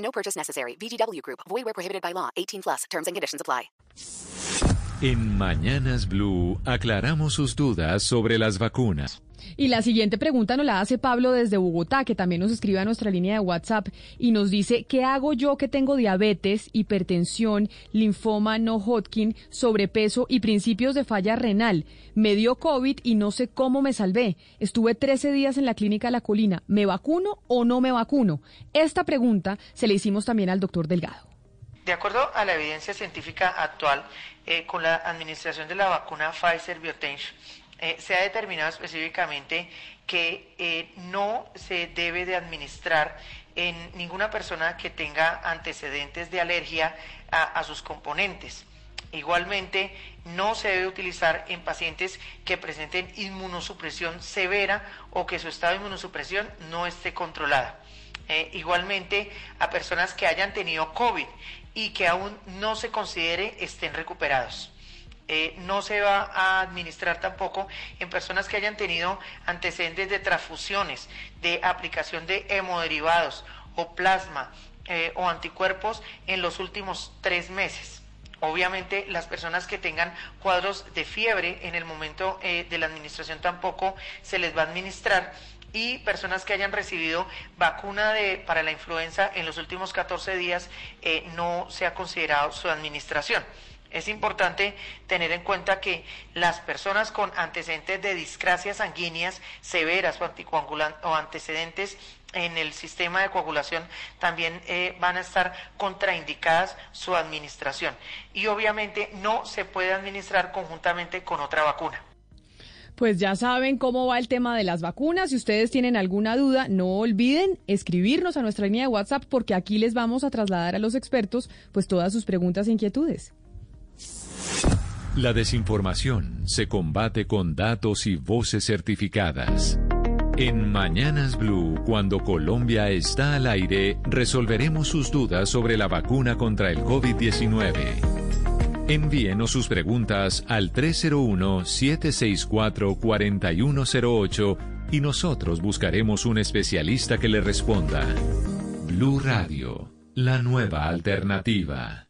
No purchase necessary. VGW Group. Void where prohibited by law. 18 plus. Terms and conditions apply. En Mañanas Blue aclaramos sus dudas sobre las vacunas. Y la siguiente pregunta nos la hace Pablo desde Bogotá, que también nos escribe a nuestra línea de WhatsApp y nos dice, ¿qué hago yo que tengo diabetes, hipertensión, linfoma no Hodgkin, sobrepeso y principios de falla renal? Me dio COVID y no sé cómo me salvé. Estuve 13 días en la clínica La Colina. ¿Me vacuno o no me vacuno? Esta pregunta se le hicimos también al doctor Delgado. De acuerdo a la evidencia científica actual, eh, con la administración de la vacuna Pfizer BioNTech, eh, se ha determinado específicamente que eh, no se debe de administrar en ninguna persona que tenga antecedentes de alergia a, sus componentes. Igualmente, no se debe utilizar en pacientes que presenten inmunosupresión severa o que su estado de inmunosupresión no esté controlada. Eh, igualmente, a personas que hayan tenido COVID y que aún no se considere estén recuperados. Eh, no se va a administrar tampoco en personas que hayan tenido antecedentes de transfusiones, de aplicación de hemoderivados o plasma eh, o anticuerpos en los últimos tres meses. Obviamente las personas que tengan cuadros de fiebre en el momento eh, de la administración tampoco se les va a administrar y personas que hayan recibido vacuna de, para la influenza en los últimos 14 días no se ha considerado su administración. Es importante tener en cuenta que las personas con antecedentes de discrasias sanguíneas severas o, o antecedentes en el sistema de coagulación también eh, van a estar contraindicadas su administración. Y obviamente no se puede administrar conjuntamente con otra vacuna. Pues ya saben cómo va el tema de las vacunas. Si ustedes tienen alguna duda, no olviden escribirnos a nuestra línea de WhatsApp porque aquí les vamos a trasladar a los expertos pues todas sus preguntas e inquietudes. La desinformación se combate con datos y voces certificadas. En Mañanas Blue, cuando Colombia está al aire, resolveremos sus dudas sobre la vacuna contra el COVID-19. Envíenos sus preguntas al 301-764-4108 y nosotros buscaremos un especialista que le responda. Blue Radio, la nueva alternativa.